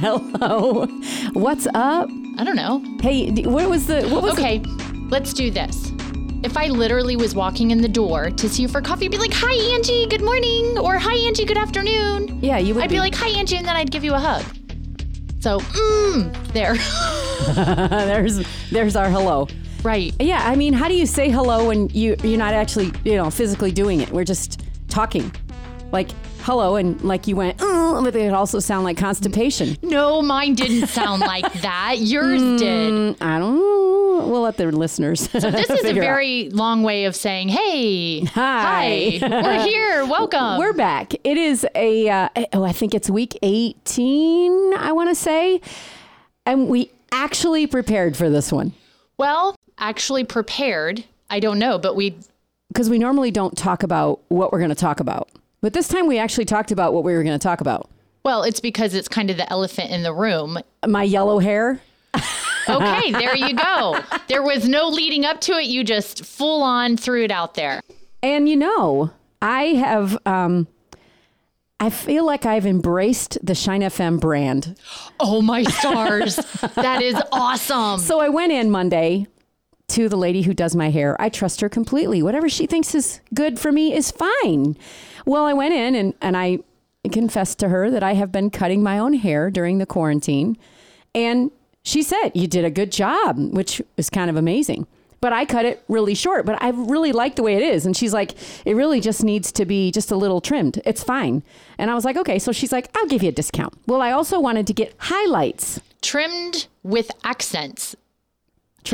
Hello. What's up? I don't know. Hey, what was the what was the- Okay, let's do this. If I literally was walking in the door to see you for coffee, I'd be like, "Hi, Angie, good morning," or "Hi, Angie, good afternoon." Yeah, you would I'd be like, "Hi, Angie," and then I'd give you a hug. So, mm, there. there's there's our hello. right. Yeah, I mean, how do you say hello when you you're not actually, you know, physically doing it? We're just talking. Like hello and like you went, but it also sound like constipation. No, mine didn't sound like that. Yours did. Mm, I don't know. We'll let the listeners. So This is a very long way of saying, "Hey, Hi. we're here. Welcome." We're back. It is a uh, oh, I think it's week 18, I want to say. And we actually prepared for this one well, actually prepared. I don't know, but we because we normally don't talk about what we're going to talk about. But this time we actually talked about what we were going to talk about. well, it's because it's kind of the elephant in the room. My yellow hair. Okay, there you go. There was no leading up to it. You just full on threw it out there. And you know, I have um I feel like I've embraced the Shine FM brand. Oh my stars. that is awesome. So I went in Monday to the lady who does my hair. I trust her completely. Whatever she thinks is good for me is fine. Well, I went in and, and I confessed to her that I have been cutting my own hair during the quarantine. And she said, You did a good job, which is kind of amazing. But I cut it really short, but I really like the way it is. And she's like, It really just needs to be just a little trimmed. It's fine. And I was like, Okay. So she's like, I'll give you a discount. Well, I also wanted to get highlights. Trimmed with accents.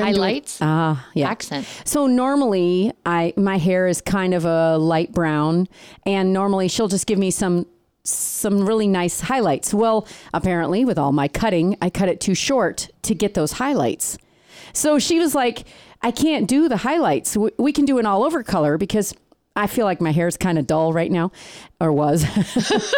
Highlights? Ah, yeah. Accent. So normally I my hair is kind of a light brown and normally she'll just give me some some really nice highlights. Well, apparently with all my cutting, I cut it too short to get those highlights. So she was like, "I can't do the highlights. W- We can do an all over color because I feel like my hair is kind of dull right now or was."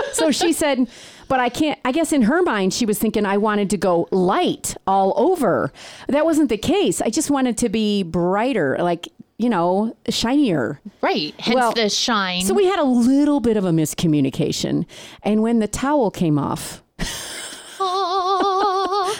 so she said, "But I can't I guess in her mind she was thinking I wanted to go light all over. That wasn't the case. I just wanted to be brighter, like, you know, shinier." Right. Hence Well, the shine. So we had a little bit of a miscommunication. And when the towel came off.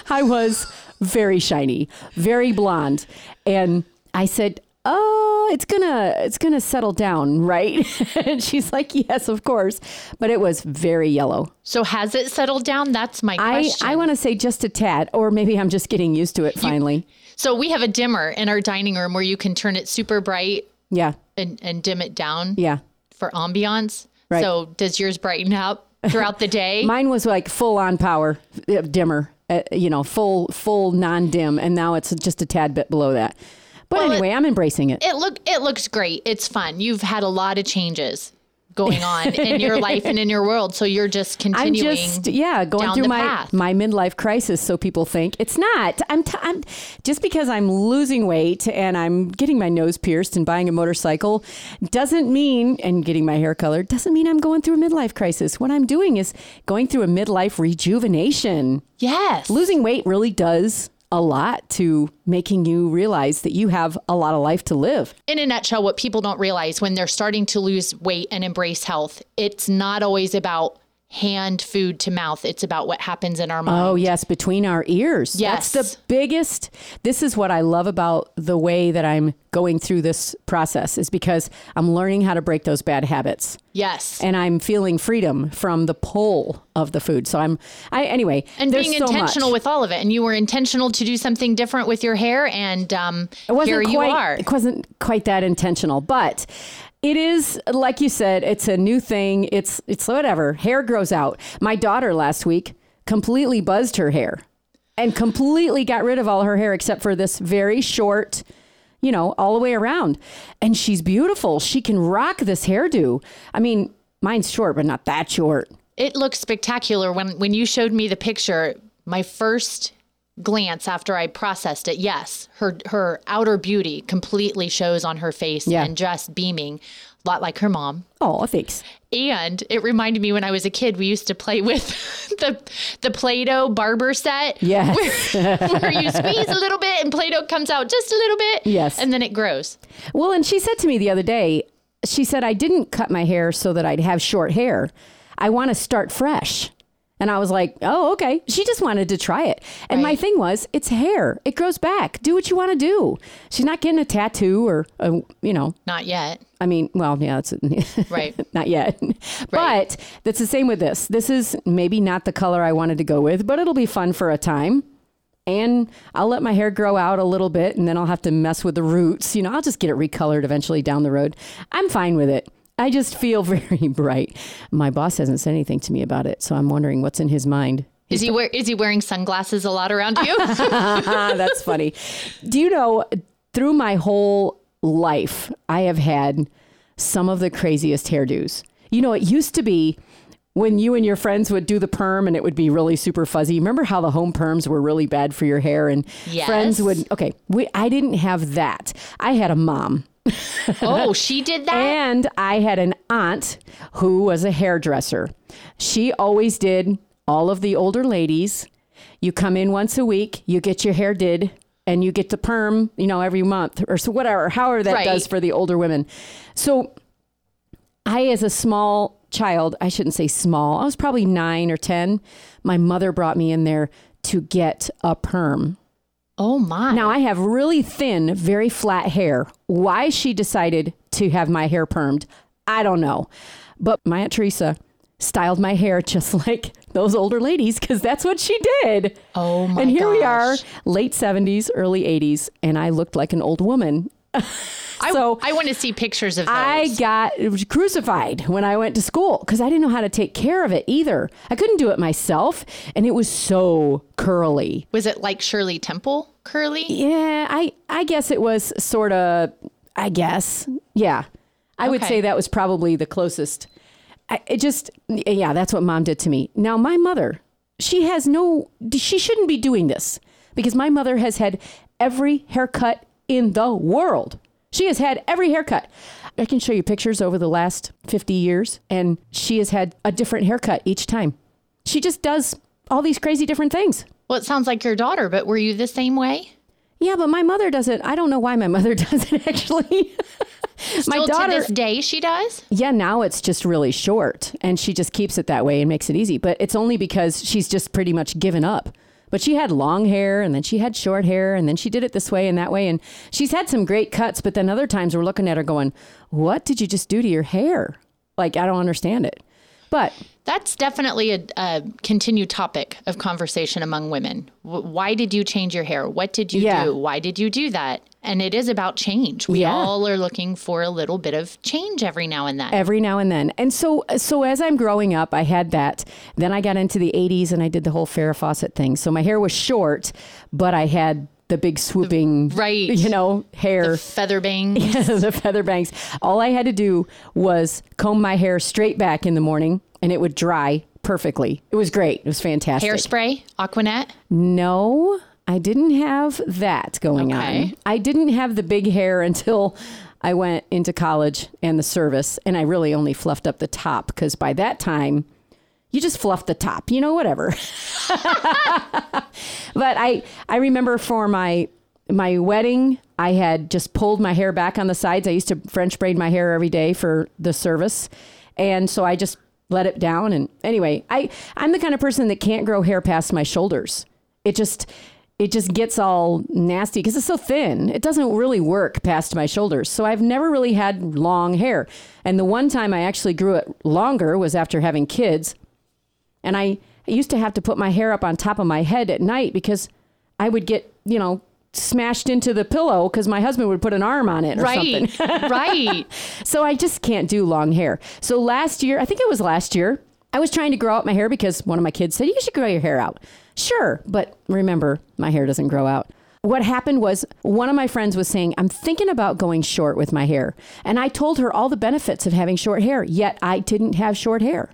I was very shiny, very blonde. And I said, Oh, it's gonna it's gonna settle down, right? and she's like, Yes, of course. But it was very yellow. so has it settled down? That's my I, question. I wanna say just a tad, or maybe I'm just getting used to it finally. so we have a dimmer in our dining room where you can turn it super bright yeah. and, and dim it down Yeah. for ambiance. Right. So does yours brighten up throughout the day? Mine was like full on power, uh, dimmer, uh, you know, full full non dim, and now it's just a tad bit below that. But Well, anyway, I'm embracing it. it look it looks great. It's fun. You've had a lot of changes going on in your life and in your world, so you're just continuing. I'm just yeah going through my path. my midlife crisis. So people think it's not. I'm, t- I'm just because I'm losing weight and I'm getting my nose pierced and buying a motorcycle doesn't mean and getting my hair colored doesn't mean I'm going through a midlife crisis. What I'm doing is going through a midlife rejuvenation. yes. losing weight really does a lot to making you realize that you have a lot of life to live. in a nutshell, what people don't realize when they're starting to lose weight and embrace health, it's not always about hand food to mouth. It's about what happens in our mind. Oh, yes, between our ears. Yes. That's the biggest. This is what I love about the way that I'm going through this process is because I'm learning how to break those bad habits Yes. and I'm feeling freedom from the pull of the food. So I'm I anyway, and being so intentional much. with all of it. And you were intentional to do something different with your hair, and um, It wasn't here you are. It wasn't quite that intentional, but it is like you said. It's a new thing. It's it's whatever. Hair grows out. My daughter last week completely buzzed her hair, and completely got rid of all her hair except for this very short. You know, all the way around. And she's beautiful. She can rock this hairdo. I mean, mine's short, but not that short. It looks spectacular when when you showed me the picture. My first glance after I processed it, yes, her her outer beauty completely shows on her face Yeah. and just beaming, a lot like her mom. Oh, thanks. And it reminded me when I was a kid, we used to play with the the Play-Doh barber set. Yes. Where you squeeze a little bit and Play-Doh comes out just a little bit. Yes. And then it grows. Well, and she said to me the other day, she said, I didn't cut my hair so that I'd have short hair. I want to start fresh. And I was like, oh, okay. She just wanted to try it. And my thing was, it's hair. It grows back. Do what you want to do. She's not getting a tattoo or, a, you know, Not yet. I mean, well, yeah, it's Right. not yet. But that's the same with this. This is maybe not the color I wanted to go with, but it'll be fun for a time. And I'll let my hair grow out a little bit and then I'll have to mess with the roots. You know, I'll just get it recolored eventually down the road. I'm fine with it. I just feel very bright. My boss hasn't said anything to me about it, so I'm wondering what's in his mind. Is he wear, is he wearing sunglasses a lot around you? That's funny. Do you know, through my whole life, I have had some of the craziest hairdos. You know, it used to be when you and your friends would do the perm and it would be really super fuzzy. Remember how the home perms were really bad for your hair and friends would okay, we I didn't have that. I had a mom oh, she did that? and I had an aunt who was a hairdresser. She always did all of the older ladies. You come in once a week, you get your hair did, and you get the perm, you know, every month or so whatever, however that Right. does for the older women. So I, as a small child, I shouldn't say small, I was probably nine or 10. My mother brought me in there to get a perm. Oh, my. Now I have really thin, very flat hair. Why she decided to have my hair permed, I don't know. But my Aunt Teresa styled my hair just like those older ladies because that's what she did. Oh, my And here we are, late 70s, early 80s, and I looked like an old woman. I, so- I want to see pictures of those. I got crucified when I went to school because I didn't know how to take care of it either. I couldn't do it myself, and it was so curly. Was it like Shirley Temple curly? Yeah, I I guess it was sort of. I guess, yeah, I would say that was probably the closest. I, it just, yeah, that's what mom did to me. Now my mother, she has no, she shouldn't be doing this because my mother has had every haircut in the world. She has had every haircut. I can show you pictures over the last 50 years, and she has had a different haircut each time. She just does all these crazy different things. Well, it sounds like your daughter, but were you the same way? Yeah, but my mother doesn't. I don't know why my mother doesn't actually. my daughter. to this day, she does? yeah, now it's just really short and she just keeps it that way and makes it easy. But it's only because she's just pretty much given up. But she had long hair and then she had short hair and then she did it this way and that way. And she's had some great cuts, but then other times we're looking at her going, What did you just do to your hair? Like, I don't understand it. But That's definitely a, a continued topic of conversation among women. W- why did you change your hair? What did you Yeah. do? Why did you do that? And it is about change. We Yeah. all are looking for a little bit of change every now and then. every now and then. And so so as I'm growing up, I had that. Then I got into the 80s and I did the whole Farrah Fawcett thing. So my hair was short, but I had the big swooping, right. you know, hair. Feather bangs. yeah, the feather bangs. All I had to do was comb my hair straight back in the morning and it would dry perfectly. It was great. It was fantastic. Hairspray, Aquanet. No, I didn't have that going Okay. on. I didn't have the big hair until I went into college and the service, and I really only fluffed up the top because by that time, you just fluff the top, you know, whatever. but I I remember for my my wedding, I had just pulled my hair back on the sides. I used to French braid my hair every day for the service. And so I just let it down and anyway, I I'm the kind of person that can't grow hair past my shoulders. It just it just gets all nasty because it's so thin. It doesn't really work past my shoulders. So I've never really had long hair. And the one time I actually grew it longer was after having kids. And I, used to have to put my hair up on top of my head at night because I would get, you know, smashed into the pillow because my husband would put an arm on it or Right. something. right. So I just can't do long hair. So last year, I think it was last year, I was trying to grow out my hair because one of my kids said, You should grow your hair out. Sure. But remember, my hair doesn't grow out. What happened was one of my friends was saying, I'm thinking about going short with my hair. And I told her all the benefits of having short hair, yet I didn't have short hair.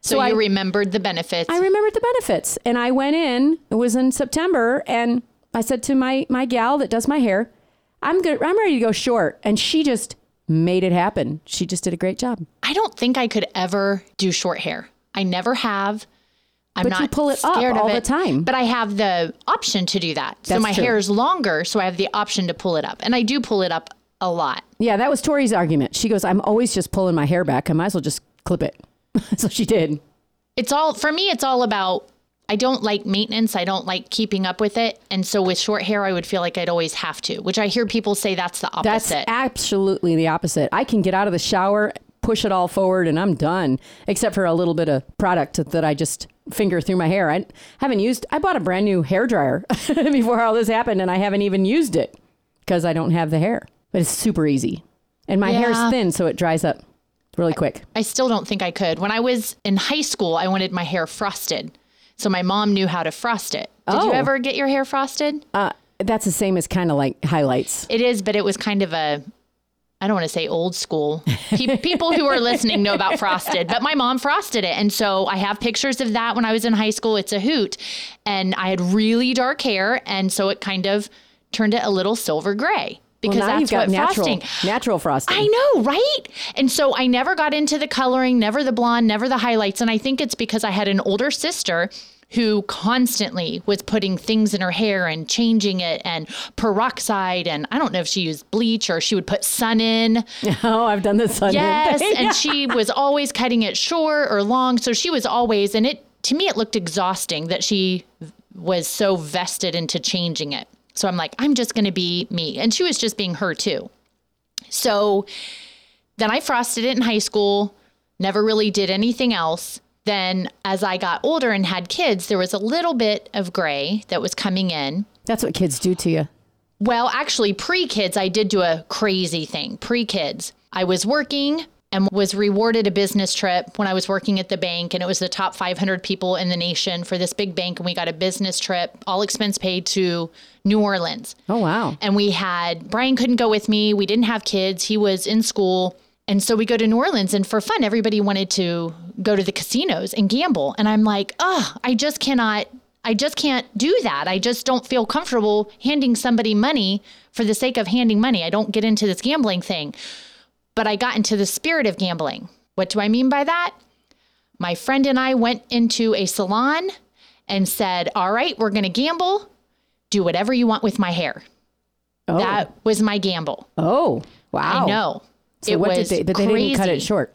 So, So you I- remembered the benefits. I remembered the benefits. And I went in, it was in September, and I said to my my gal that does my hair, I'm good I'm ready to go short. And she just made it happen. She just did a great job. I don't think I could ever do short hair. I never have. I'm But not you pull it up of all the time. But I have the option to do that. so my true. hair is longer, so I have the option to pull it up. And I do pull it up a lot. Yeah, that was Tori's argument. She goes, I'm always just pulling my hair back. I might as well just clip it. so she did. it's all for me it's all about I don't like maintenance. I don't like keeping up with it. And so with short hair, I would feel like I'd always have to, which I hear people say that's the opposite. That's absolutely the opposite. I can get out of the shower, push it all forward, and I'm done, except for a little bit of product that I just finger through my hair. I haven't used, I bought a brand new hair dryer before all this happened, and I haven't even used it because I don't have the hair. But it's super easy. And my hair's Yeah. thin, so it dries up really quick. I still don't think I could. When I was in high school, I wanted my hair frosted. So my mom knew how to frost it. Did you Oh. ever get your hair frosted? Uh, that's the same as kind of like highlights. It is, but it was kind of a I don't want to say old school. Pe- people who are listening know about frosted, but my mom frosted it. And so I have pictures of that when I was in high school. It's a hoot. And I had really dark hair. And so it kind of turned it a little silver gray because well, that's what natural, frosting. natural frosting. I know, right? And so I never got into the coloring, never the blonde, never the highlights. And I think it's because I had an older sister who constantly was putting things in her hair and changing it and peroxide. And I don't know if she used bleach or she would put sun in. oh, I've done this on Yes. and she was always cutting it short or long. So she was always, and it, to me, it looked exhausting that she was so vested into changing it. So I'm like, I'm just going to be me. And she was just being her too. So then I frosted it in high school, never really did anything else. Then as I got older and had kids, there was a little bit of gray that was coming in. That's what kids do to you. Well, actually, pre kids, I did do a crazy thing. Pre kids, I was working and was rewarded a business trip when I was working at the bank, and it was the top 500 people in the nation for this big bank. And we got a business trip, all expense paid to New Orleans. Oh, wow. And we had Brian couldn't go with me. We didn't have kids. He was in school. And so we go to New Orleans, and for fun, everybody wanted to go to the casinos and gamble. And I'm like, oh, I just cannot, I just can't do that. I just don't feel comfortable handing somebody money for the sake of handing money. I don't get into this gambling thing. But I got into the spirit of gambling. What do I mean by that? My friend and I went into a salon and said, all right, we're going to gamble. Do whatever you want with my hair. Oh, That was my gamble. oh wow. I know. So it what was did they, but they didn't cut it short.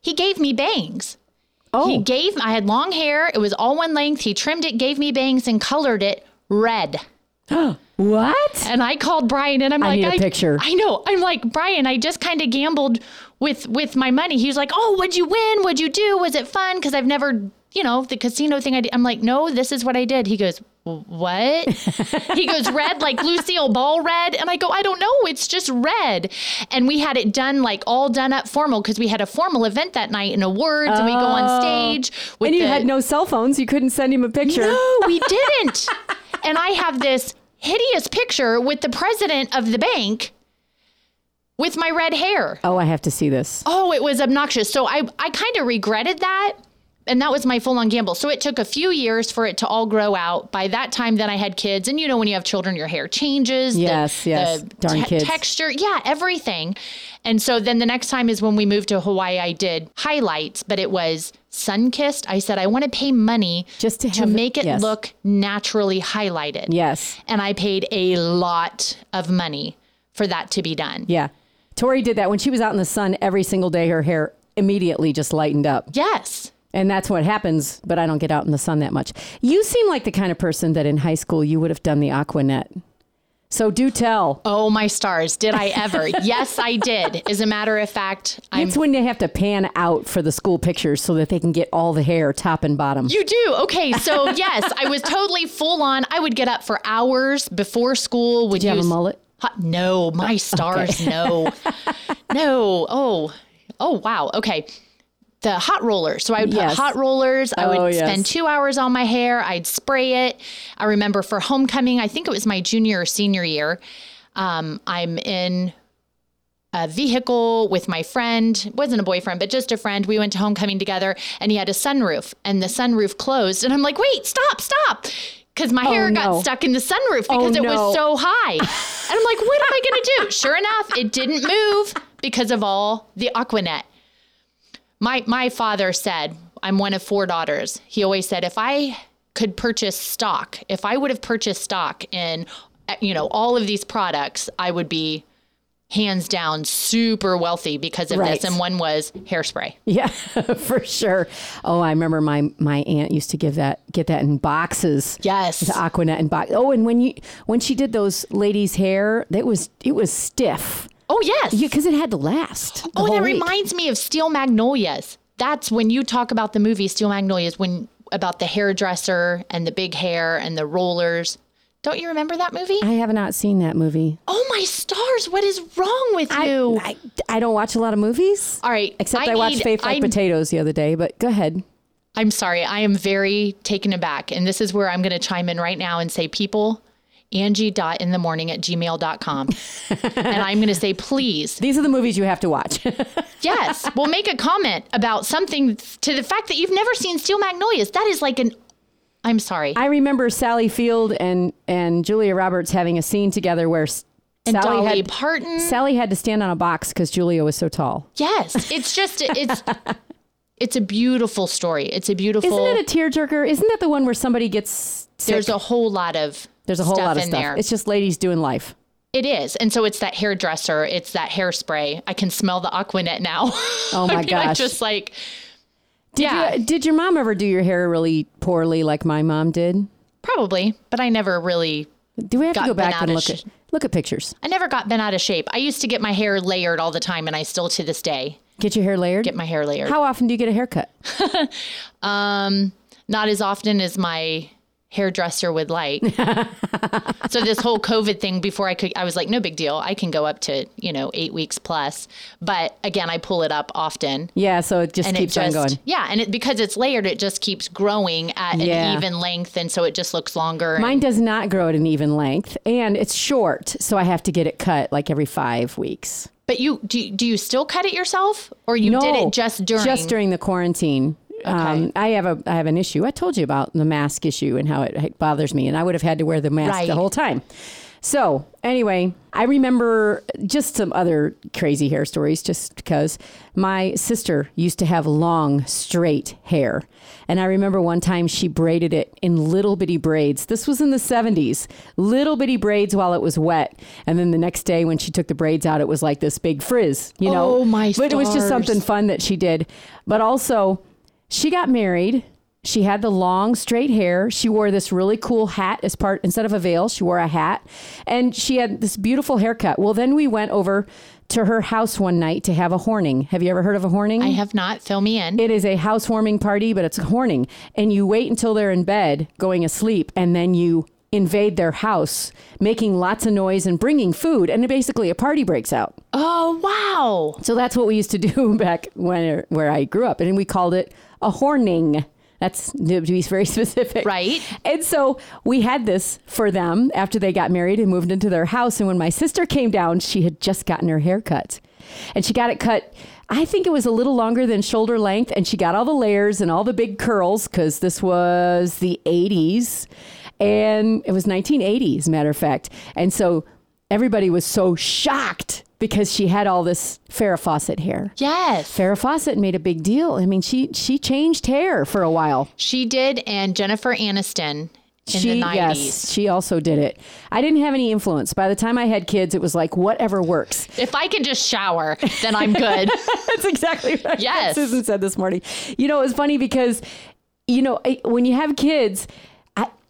He gave me bangs. Oh, He gave I had long hair. It was all one length. He trimmed it, gave me bangs, and colored it red. what? And I called Brian and I'm I like, need a picture. I know. I'm like, Brian, I just kind of gambled with with my money. He was like, Oh, what'd you win? What'd you do? Was it fun? Because I've never, you know, the casino thing I did. I'm like, no, this is what I did. He goes, What? he goes, red, like Lucille Ball red. And I go, I don't know. It's just red. And we had it done like all done up formal because we had a formal event that night and awards and we go on oh. stage with and you the, had no cell phones. You couldn't send him a picture. no, we didn't. and I have this hideous picture with the president of the bank with my red hair. Oh, I have to see this. Oh, it was obnoxious. So I, I kind of regretted that. And that was my full on gamble. So it took a few years for it to all grow out. By that time, then I had kids. And you know, when you have children, your hair changes. the- Yes, yes. The Darn te- kids. texture. Yeah, everything. And so then the next time is when we moved to Hawaii, I did highlights, but it was sun kissed. I said, I want to pay money Just to to have it- make it yes. look naturally highlighted. Yes. And I paid a lot of money for that to be done. Yeah. Tori did that when she was out in the sun every single day. Her hair immediately just lightened up. Yes. And that's what happens, but I don't get out in the sun that much. You seem like the kind of person that in high school you would have done the Aquanet. So do tell. Oh, my stars. Did I ever? yes, I did. As a matter of fact, I'm. It's when they have to pan out for the school pictures so that they can get all the hair top and bottom. You do. Okay. So, yes, I was totally full on. I would get up for hours before school. Would Do you have a mullet? No, my stars, no. no. Oh, oh, wow. Okay. The hot rollers. So I would Yes. put hot rollers. I would Oh, yes. spend two hours on my hair. I'd spray it. I remember for homecoming, I think it was my junior or senior year. Um, I'm in a vehicle with my friend. It wasn't a boyfriend, but just a friend. We went to homecoming together and he had a sunroof and the sunroof closed. And I'm like, wait, stop, stop. Because my hair Oh, no. got stuck in the sunroof because it no. was so high. and I'm like, what am I going to do? Sure enough, it didn't move because of all the Aquanet. My, my father said, I'm one of four daughters. He always said, if I could purchase stock, if I would have purchased stock in, uh, you know, all of these products, I would be hands down super wealthy because of Right. this, and one was hairspray. Yeah, for sure. Oh, I remember my my aunt used to give that get that in boxes. Yes. the Aquanet in box. Oh, and when you when she did those ladies' hair, that was it was stiff. Oh yes. because it had to last. oh, that week. reminds me of Steel Magnolias. That's when you talk about the movie Steel Magnolias, when about the hairdresser and the big hair and the rollers. Don't you remember that movie? I have not seen that movie. oh my stars! What is wrong with you? I, I don't watch a lot of movies. All right, Except I, I watched need- Faith Like I- Potatoes the other day, but go ahead. I'm sorry. I am very taken aback. And this is where I'm going to chime in right now and say, people, Angie.inthemorning at gmail.com. and I'm going to say, please, These are the movies you have to watch. yes, we'll make a comment about something to the fact that you've never seen Steel Magnolias. That is like an, I'm sorry. I remember Sally Field and and Julia Roberts having a scene together where and Sally Dolly had Parton. Sally had to stand on a box because Julia was so tall. yes. It's just, it's, it's a beautiful story. It's a beautiful, Isn't it a tearjerker? Isn't that the one where somebody gets sick? there's a whole lot of, There's a whole lot of in stuff. there. It's just ladies doing life. It is. And so it's that hairdresser, it's that hairspray. I can smell the Aquanet now. Oh my I mean, I gosh. just like, Did yeah, you, did your mom ever do your hair really poorly like my mom did? probably, but I never really, Do we have to go back and look at look at pictures? I never got bent out of shape. I used to get my hair layered all the time, and I still to this day Get your hair layered? get my hair layered. How often do you get a haircut? Um, not as often as my hairdresser would like. so this whole COVID thing before I could, I was like, no big deal. I can go up to, you know, eight weeks plus. But again, I pull it up often. Yeah, so it just keeps it on going. yeah and it because it's layered it just keeps growing at Yeah. an even length and so it just looks longer Mine does not grow at an even length, and it's short, so I have to get it cut like every five weeks. but you do, you do you still cut it yourself or you did it just during just during the quarantine. Um, I have a I have an issue. I told you about the mask issue and how it, bothers me, and I would have had to wear the mask Right. the whole time. So anyway, I remember just some other crazy hair stories, just because my sister used to have long, straight hair, and I remember one time she braided it in little bitty braids. This was in the seventies, little bitty braids while it was wet, and then the next day when she took the braids out, it was like this big frizz. You know, Oh, my But it was just something fun that she did. But also, she got married. She had the long straight hair. She wore this really cool hat as part instead of a veil, she wore a hat. And she had this beautiful haircut. Well, then we went over to her house one night to have a horning. Have you ever heard of a horning? i have not fill me in it is a housewarming party, but it's a horning. And you wait until they're in bed going asleep and then you invade their house, making lots of noise and bringing food. And basically a party breaks out. oh wow So that's what we used to do back when where I grew up, and we called it a horning. That's to be very specific, Right. And so we had this for them after they got married and moved into their house. And when my sister came down, she had just gotten her hair cut, and she got it cut. I think it was a little longer than shoulder length, and she got all the layers and all the big curls because this was the '80s, and it was 1980, as a matter of fact. And so everybody was so shocked because she had all this Farrah Fawcett hair. yes Farrah Fawcett made a big deal. I mean, she she changed hair for a while. she did and jennifer aniston in she the 90s yes, she also did it. I didn't have any influence. By the time I had kids, it was like whatever works. if i can just shower then i'm good That's exactly right. Yes. Susan said this morning. You know, it was funny because, you know, when you have kids,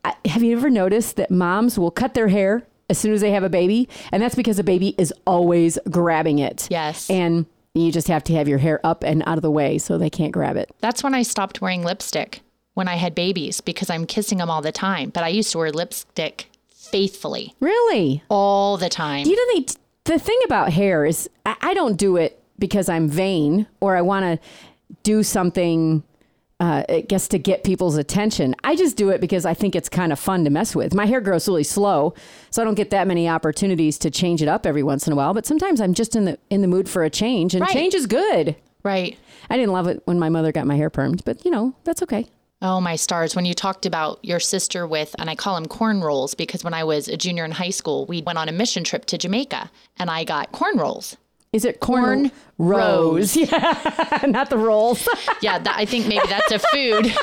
I, have you ever noticed that moms will cut their hair as soon as they have a baby? And that's because a baby is always grabbing it. Yes. And you just have to have your hair up and out of the way so they can't grab it. that's when i stopped wearing lipstick when i had babies because i'm kissing them all the time but i used to wear lipstick faithfully Really? all the time You know, the, the thing about hair is I, I don't do it because I'm vain or I want to do something, uh, I guess, to get people's attention. I just do it because I think it's kind of fun to mess with. My hair grows really slow, so I don't get that many opportunities to change it up every once in a while. But sometimes I'm just in the in the mood for a change, and Right. change is good. right I didn't love it when my mother got my hair permed, but you know that's okay. Oh, my stars. When you talked about your sister with, and I call them corn rolls because when I was a junior in high school, we went on a mission trip to Jamaica and I got corn rolls. Is it corn, Corn rows? Yeah, not the rolls. Yeah, that, I think maybe that's a food.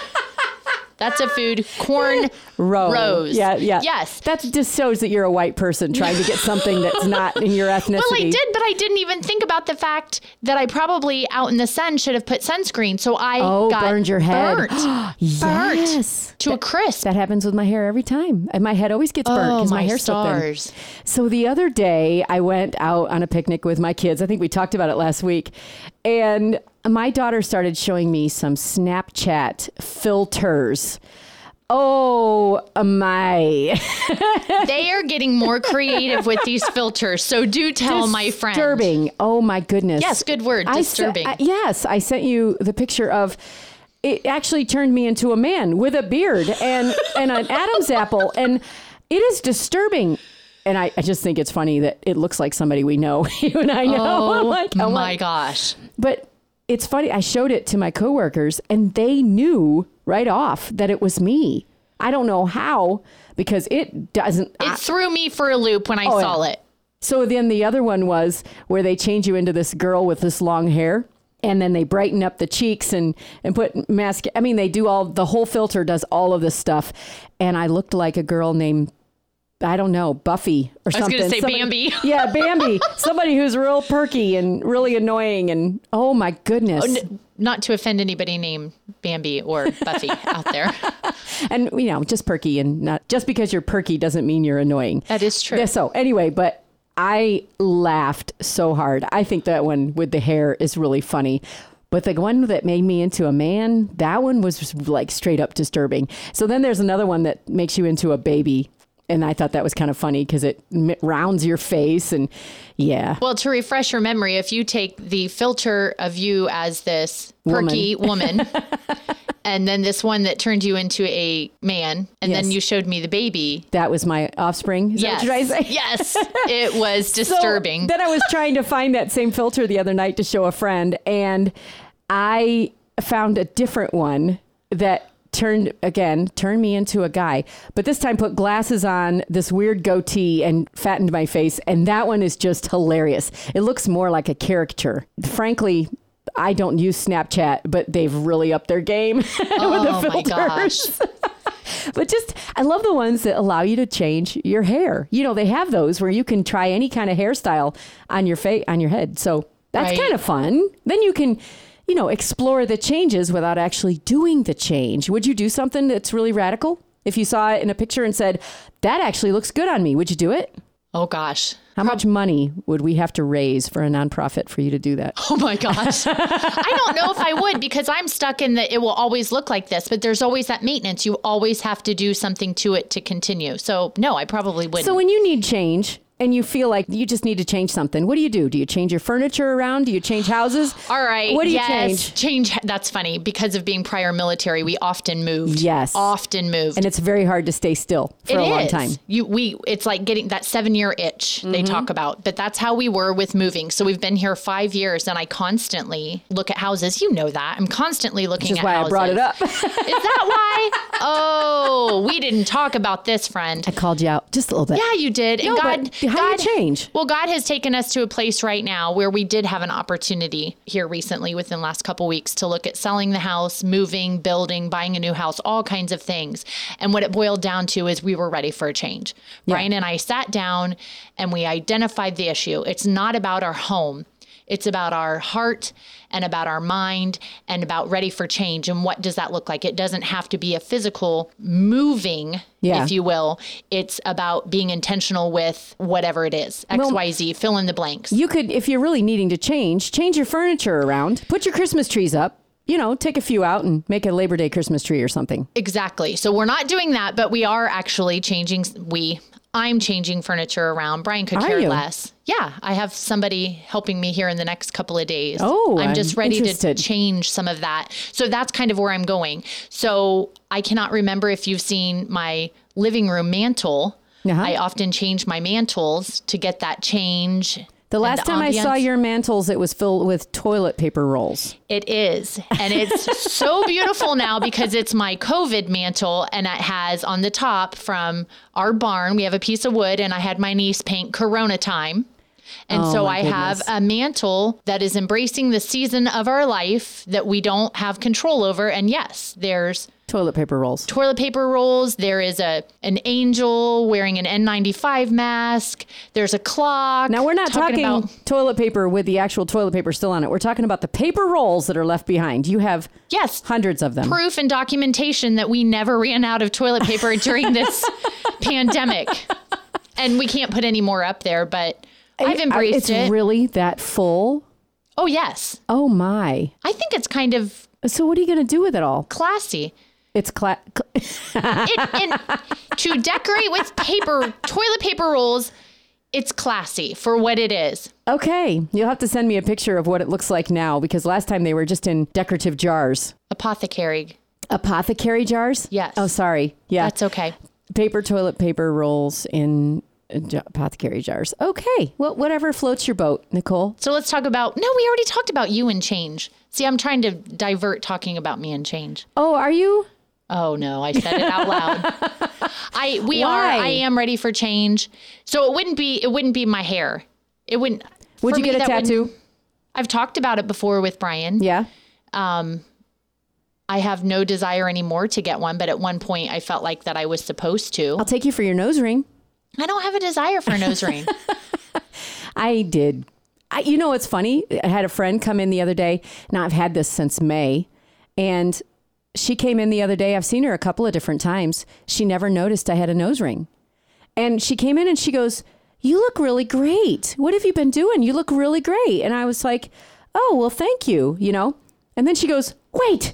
That's a food. Corn Roe. rows. Yeah, yeah. Yes. That just shows that you're a white person trying to get something that's not in your ethnicity. Well, I did, but I didn't even think about the fact that I probably out in the sun should have put sunscreen. So I Oh, got burned your head. burnt, yes. to a crisp. That happens with my hair every time. And my head always gets burnt oh because my, my hair's so thin. stars! So the other day, I went out on a picnic with my kids. I think we talked about it last week. And my daughter started showing me some Snapchat filters. Oh my. They are getting more creative with these filters. So do tell my friend. Disturbing. Oh my goodness. Yes, good word, I se- disturbing. I- yes, I sent you the picture of it actually turned me into a man with a beard and and an Adam's apple and it is disturbing. And I, I just think it's funny that it looks like somebody we know. you and I know. Oh like, my like- gosh. but it's funny. I showed it to my coworkers and they knew right off that it was me. I don't know how because it doesn't. It threw me for a loop when I Oh, saw yeah. it. So then the other one was where they change you into this girl with this long hair. And then they brighten up the cheeks and, and put mask. I mean, they do all the whole filter does all of this stuff. And I looked like a girl named, I don't know, Buffy or something. I was something. gonna say Somebody- Bambi. Yeah, Bambi. Somebody who's real perky and really annoying. And oh my goodness. Oh, not to offend anybody named Bambi or Buffy out there. and you know, just perky and not just because you're perky doesn't mean you're annoying. That is true. Yeah, so anyway, but I laughed so hard. I think that one with the hair is really funny. But the one that made me into a man, that one was like straight up disturbing. So then there's another one that makes you into a baby. And I thought that was kind of funny because it rounds your face. And yeah. Well, to refresh your memory, if you take the filter of you as this perky woman, and then this one that turned you into a man, and then you showed me the baby. That was my offspring. Is Yes. that what you're trying to say? yes. It was So disturbing. then I was trying to find that same filter the other night to show a friend, and I found a different one that turned again turned me into a guy but this time put glasses on this weird goatee and fattened my face and that one is just hilarious it looks more like a caricature frankly i don't use snapchat but they've really upped their game with the oh my filters gosh. but just, I love the ones that allow you to change your hair. You know, they have those where you can try any kind of hairstyle on your face, on your head. So that's Right. kind of fun. Then you can, you know, explore the changes without actually doing the change. Would you do something that's really radical? If you saw it in a picture and said, that actually looks good on me, would you do it? Oh gosh. How much money would we have to raise for a nonprofit for you to do that? Oh my gosh. I don't know if I would because I'm stuck in that it will always look like this, but there's always that maintenance. You always have to do something to it to continue. So, no, I probably wouldn't. So when you need change and you feel like you just need to change something, what do you do? Do you change your furniture around? Do you change houses? All right. What do you yes, change? Change. That's funny because of being prior military, we often moved. Yes. Often moved. And it's very hard to stay still for It a long is. time. You we it's like getting that seven year itch they Mm-hmm. talk about. But that's how we were with moving. So we've been here five years and I constantly look at houses. You know that. I'm constantly looking Which is at why houses. I brought it up. Is that why? Oh, we didn't talk about this, friend. I called you out just a little bit. Yeah, you did. And No, God, how do you God change? Well, God has taken us to a place right now where we did have an opportunity here recently within the last couple weeks to look at selling the house, moving, building, buying a new house, all kinds of things. And what it boiled down to is we were ready for a change. Brian and I sat down and we identified the issue. It's not about our home. It's about our heart and about our mind and about ready for change. And what does that look like? It doesn't have to be a physical moving, Yeah. if you will. It's about being intentional with whatever it is X, Well- Y, Z, fill in the blanks. You could, if you're really needing to change, change your furniture around, put your Christmas trees up, you know, take a few out and make a Labor Day Christmas tree or something. Exactly. So we're not doing that, but we are actually changing. We, I'm changing furniture around. Brian could Are care you? less. Yeah, I have somebody helping me here in the next couple of days. Oh, I'm just I'm ready interested. to change some of that. So that's kind of where I'm going. So I cannot remember if you've seen my living room mantle. Uh-huh. I often change my mantles to get that change. The last time I saw your mantles, it was filled with toilet paper rolls. It is. And it's so beautiful now because it's my COVID mantle and it has on the top from our barn, we have a piece of wood and I had my niece paint Corona time. And Oh, so I have a mantle that is embracing the season of our life that we don't have control over. And yes, there's Toilet paper rolls. toilet paper rolls. There is a an angel wearing an N95 mask. There's a clock. Now we're not talking, about toilet paper with the actual toilet paper still on it. We're talking about the paper rolls that are left behind. You have yes, hundreds of them. proof and documentation that we never ran out of toilet paper during this pandemic. And we can't put any more up there, but I've embraced it's it. It's really that full. oh yes. Oh my! I think it's kind of So what are you going to do with it all? classy. It's cla- It, to decorate with paper, toilet paper rolls, it's classy for what it is. okay. You'll have to send me a picture of what it looks like now because last time they were just in decorative jars, Apothecary. apothecary jars. Yes. Oh, sorry. Yeah. That's okay. paper toilet paper rolls in apothecary jars. Okay. Well, whatever floats your boat, Nicole. So let's talk about. No, we already talked about you and change. See, I'm trying to divert talking about me and change. Oh, are you? Oh no, I said it out loud. I we are. I am ready for change. So it wouldn't be. It wouldn't be my hair. It wouldn't. Would you me, get a tattoo? I've talked about it before with Brian. Yeah. Um I have no desire anymore to get one, but at one point I felt like that I was supposed to. I'll take you for your nose ring. I don't have a desire for a nose ring. I did. I, you know, it's funny. I had a friend come in the other day. Now I've had this since May, and she came in the other day. I've seen her a couple of different times. She never noticed I had a nose ring, and she came in and she goes, "You look really great. What have you been doing? You look really great." And I was like, "Oh, well, thank you." You know, and then she goes, "Wait."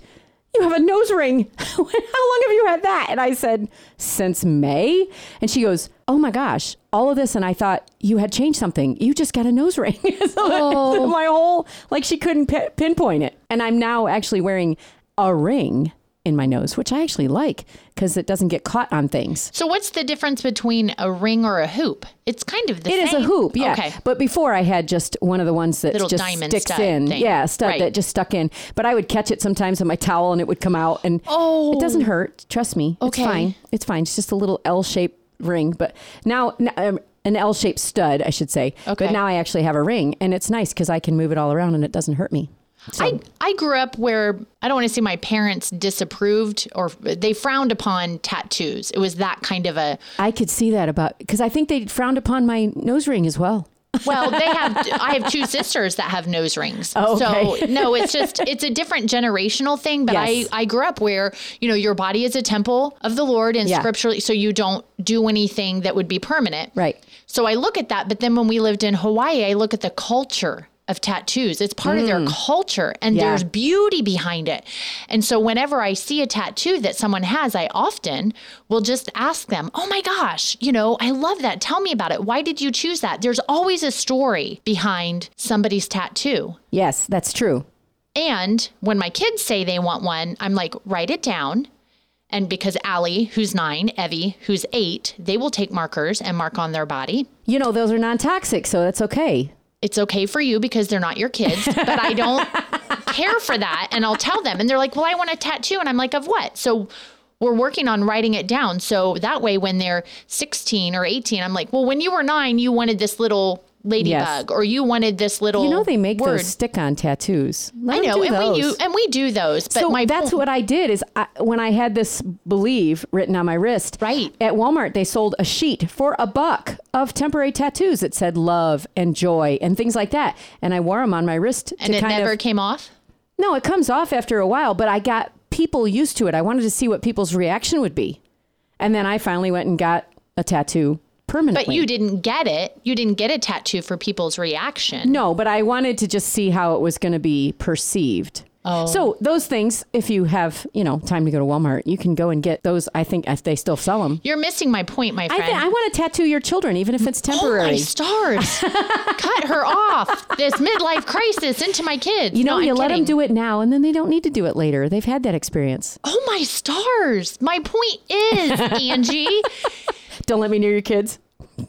You have a nose ring. How long have you had that? And I said, Since May. And she goes, Oh my gosh, all of this. And I thought, You had changed something. You just got a nose ring. so oh. my whole, like she couldn't pi- pinpoint it. And I'm now actually wearing a ring in my nose, which I actually like because it doesn't get caught on things. so what's the difference between a ring or a hoop? It's kind of the It same. is a hoop, yeah. Okay. But before I had just one of the ones that Little just diamond sticks in. thing. Yeah, stud Right. that just stuck in. But I would catch it sometimes on my towel and it would come out and Oh. it doesn't hurt. Trust me. Okay. It's fine. It's fine. It's just a little L-shaped ring, but now um, an L-shaped stud, I should say. Okay. But now I actually have a ring and it's nice because I can move it all around and it doesn't hurt me. I, I grew up where I don't want to say my parents disapproved or they frowned upon tattoos. It was that kind of a I could see that about because I think they frowned upon my nose ring as well. well, they have I have two sisters that have nose rings. Oh, okay. So no, it's just it's a different generational thing. But Yes. I I grew up where, you know, your body is a temple of the Lord and Yeah. scripturally so you don't do anything that would be permanent. Right. So I look at that, but then when we lived in Hawaii, I look at the culture of tattoos. It's part of their culture and Mm. Yeah. there's beauty behind it. And so whenever I see a tattoo that someone has, I often will just ask them, "Oh my gosh, you know, I love that. Tell me about it. Why did you choose that?" There's always a story behind somebody's tattoo. Yes, that's true. And when my kids say they want one, I'm like, write it down. And because Allie, who's nine, Evie, who's eight, they will take markers and mark on their body. You know, those are non-toxic, so that's okay. It's okay for you because they're not your kids, but I don't care for that. And I'll tell them. And they're like, well, I want a tattoo. And I'm like, of what? So we're working on writing it down. So that way, when they're 16 or 18, I'm like, well, when you were nine, you wanted this little ladybug or you wanted this little You know they make word. those stick-on tattoos. Let I know, and we those. do, and we do those. But so my that's point- what I did is I, when I had this believe written on my wrist. Right. At Walmart, they sold a sheet for a buck of temporary tattoos that said love and joy and things like that. And I wore them on my wrist and it never of. came off. No, it comes off after a while, but I got people used to it. I wanted to see what people's reaction would be. And then I finally went and got a tattoo permanently. But you didn't get it. You didn't get a tattoo for people's reaction. No, but I wanted to just see how it was going to be perceived. Oh. So those things, if you have, you know, time to go to Walmart, you can go and get those. I think if they still sell them. You're missing my point, my I friend. I want to tattoo your children, even if it's temporary. Oh my stars! Cut her off. This midlife crisis into my kids. you know, no, you I'm let kidding. them do it now, and then they don't need to do it later. They've had that experience. Oh my stars! My point is, Angie, Don't let me near your kids.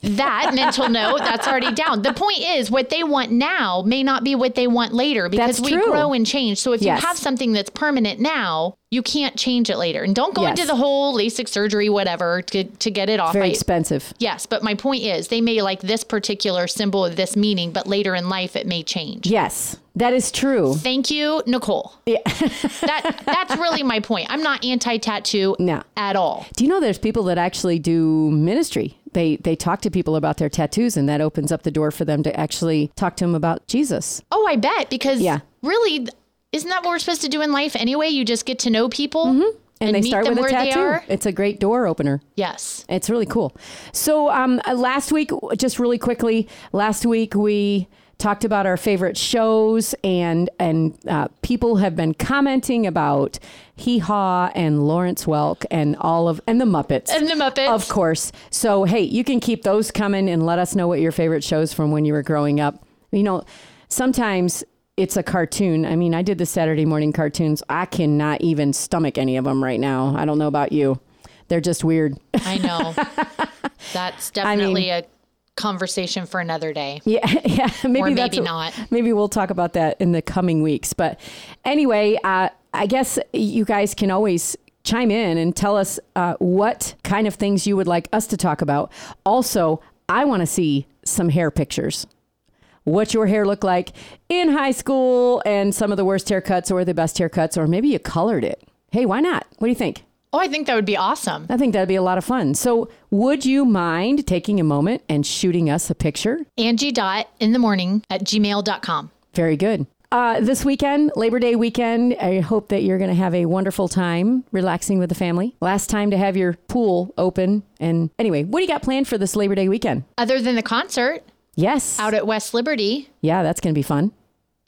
That mental note that's already down. The point is, what they want now may not be what they want later because we grow and change. So if Yes. you have something that's permanent now, you can't change it later. And don't go Yes. into the whole LASIK surgery, whatever, to, to get it off. Very I- expensive. yes, but my point is, they may like this particular symbol of this meaning, but later in life it may change. Yes, that is true. Thank you, Nicole. Yeah. that that's really my point. I'm not anti-tattoo No. at all. Do you know there's people that actually do ministry? They they talk to people about their tattoos, and that opens up the door for them to actually talk to them about Jesus. Oh, I bet because Yeah. really, isn't that what we're supposed to do in life anyway? You just get to know people Mm-hmm. And, they meet start them with a they tattoo. It's a great door opener. Yes. It's really cool. So um, uh, last week, just really quickly, last week we talked about our favorite shows, and and uh, people have been commenting about Hee Haw and Lawrence Welk and all of and the Muppets. And the Muppets. Of course. So, hey, you can keep those coming and let us know what your favorite shows from when you were growing up. You know, sometimes it's a cartoon. I mean, I did the Saturday morning cartoons. I cannot even stomach any of them right now. I don't know about you. They're just weird. I know. That's definitely a conversation for another day. Yeah, yeah. Maybe maybe not. Maybe we'll talk about that in the coming weeks. But anyway, uh, I guess you guys can always chime in and tell us uh, what kind of things you would like us to talk about. Also, I want to see some hair pictures. What your hair looked like in high school, and some of the worst haircuts or the best haircuts, or maybe you colored it. Hey, why not? What do you think? Oh, I think that would be awesome. I think that'd be a lot of fun. So, would you mind taking a moment and shooting us a picture? Angie dot in the morning at gmail.com. Very good. Uh, this weekend, Labor Day weekend, I hope that you're going to have a wonderful time relaxing with the family. Last time to have your pool open. And anyway, what do you got planned for this Labor Day weekend? Other than the concert Yes. out at West Liberty, yeah, that's going to be fun.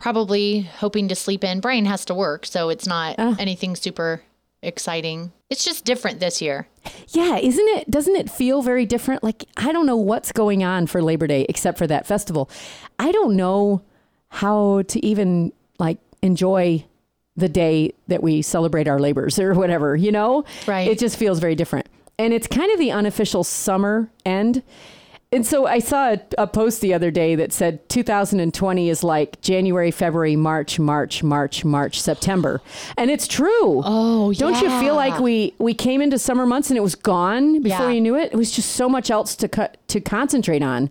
probably hoping to sleep in. Brian has to work, so it's not Ah. anything super exciting. It's just different this year. Yeah, isn't it? Doesn't it feel very different? Like, I don't know what's going on for Labor Day except for that festival. I don't know how to even like enjoy the day that we celebrate our labors or whatever, you know? Right. It just feels very different. And it's kind of the unofficial summer end. And so I saw a, a post the other day that said 2020 is like January, February, March, March, March, March, September. And it's true. Oh, Don't you feel like we we came into summer months and it was gone before Yeah. you knew it? It was just so much else to cut to concentrate on.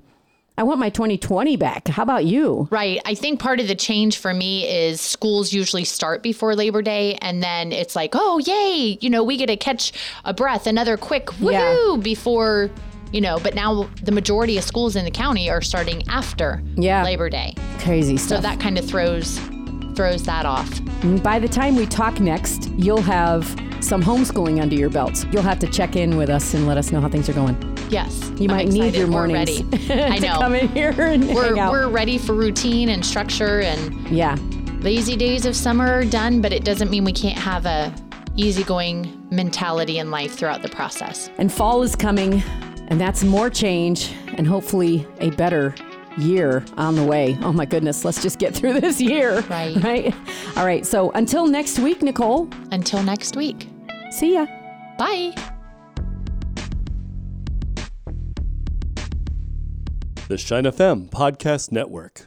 I want my 2020 back. How about you? Right. I think part of the change for me is schools usually start before Labor Day and then it's like, oh, yay, you know, we get to catch a breath, another quick Yeah. woohoo before, you know, but now the majority of schools in the county are starting after Yeah. Labor Day. Crazy stuff. So that kind of throws throws that off. And By the time we talk next, you'll have some homeschooling under your belts. You'll have to check in with us and let us know how things are going. Yes. You I'm might need excited. your We're mornings ready. I know. come in here and We're, we're ready for routine and structure and yeah. lazy days of summer are done, but it doesn't mean we can't have a easygoing mentality in life throughout the process. And fall is coming, and that's more change and hopefully a better year on the way. Oh my goodness, let's just get through this year. Right. Right? All right. So until next week, Nicole, Until next week. see ya. Bye. The Shine FM Podcast Network.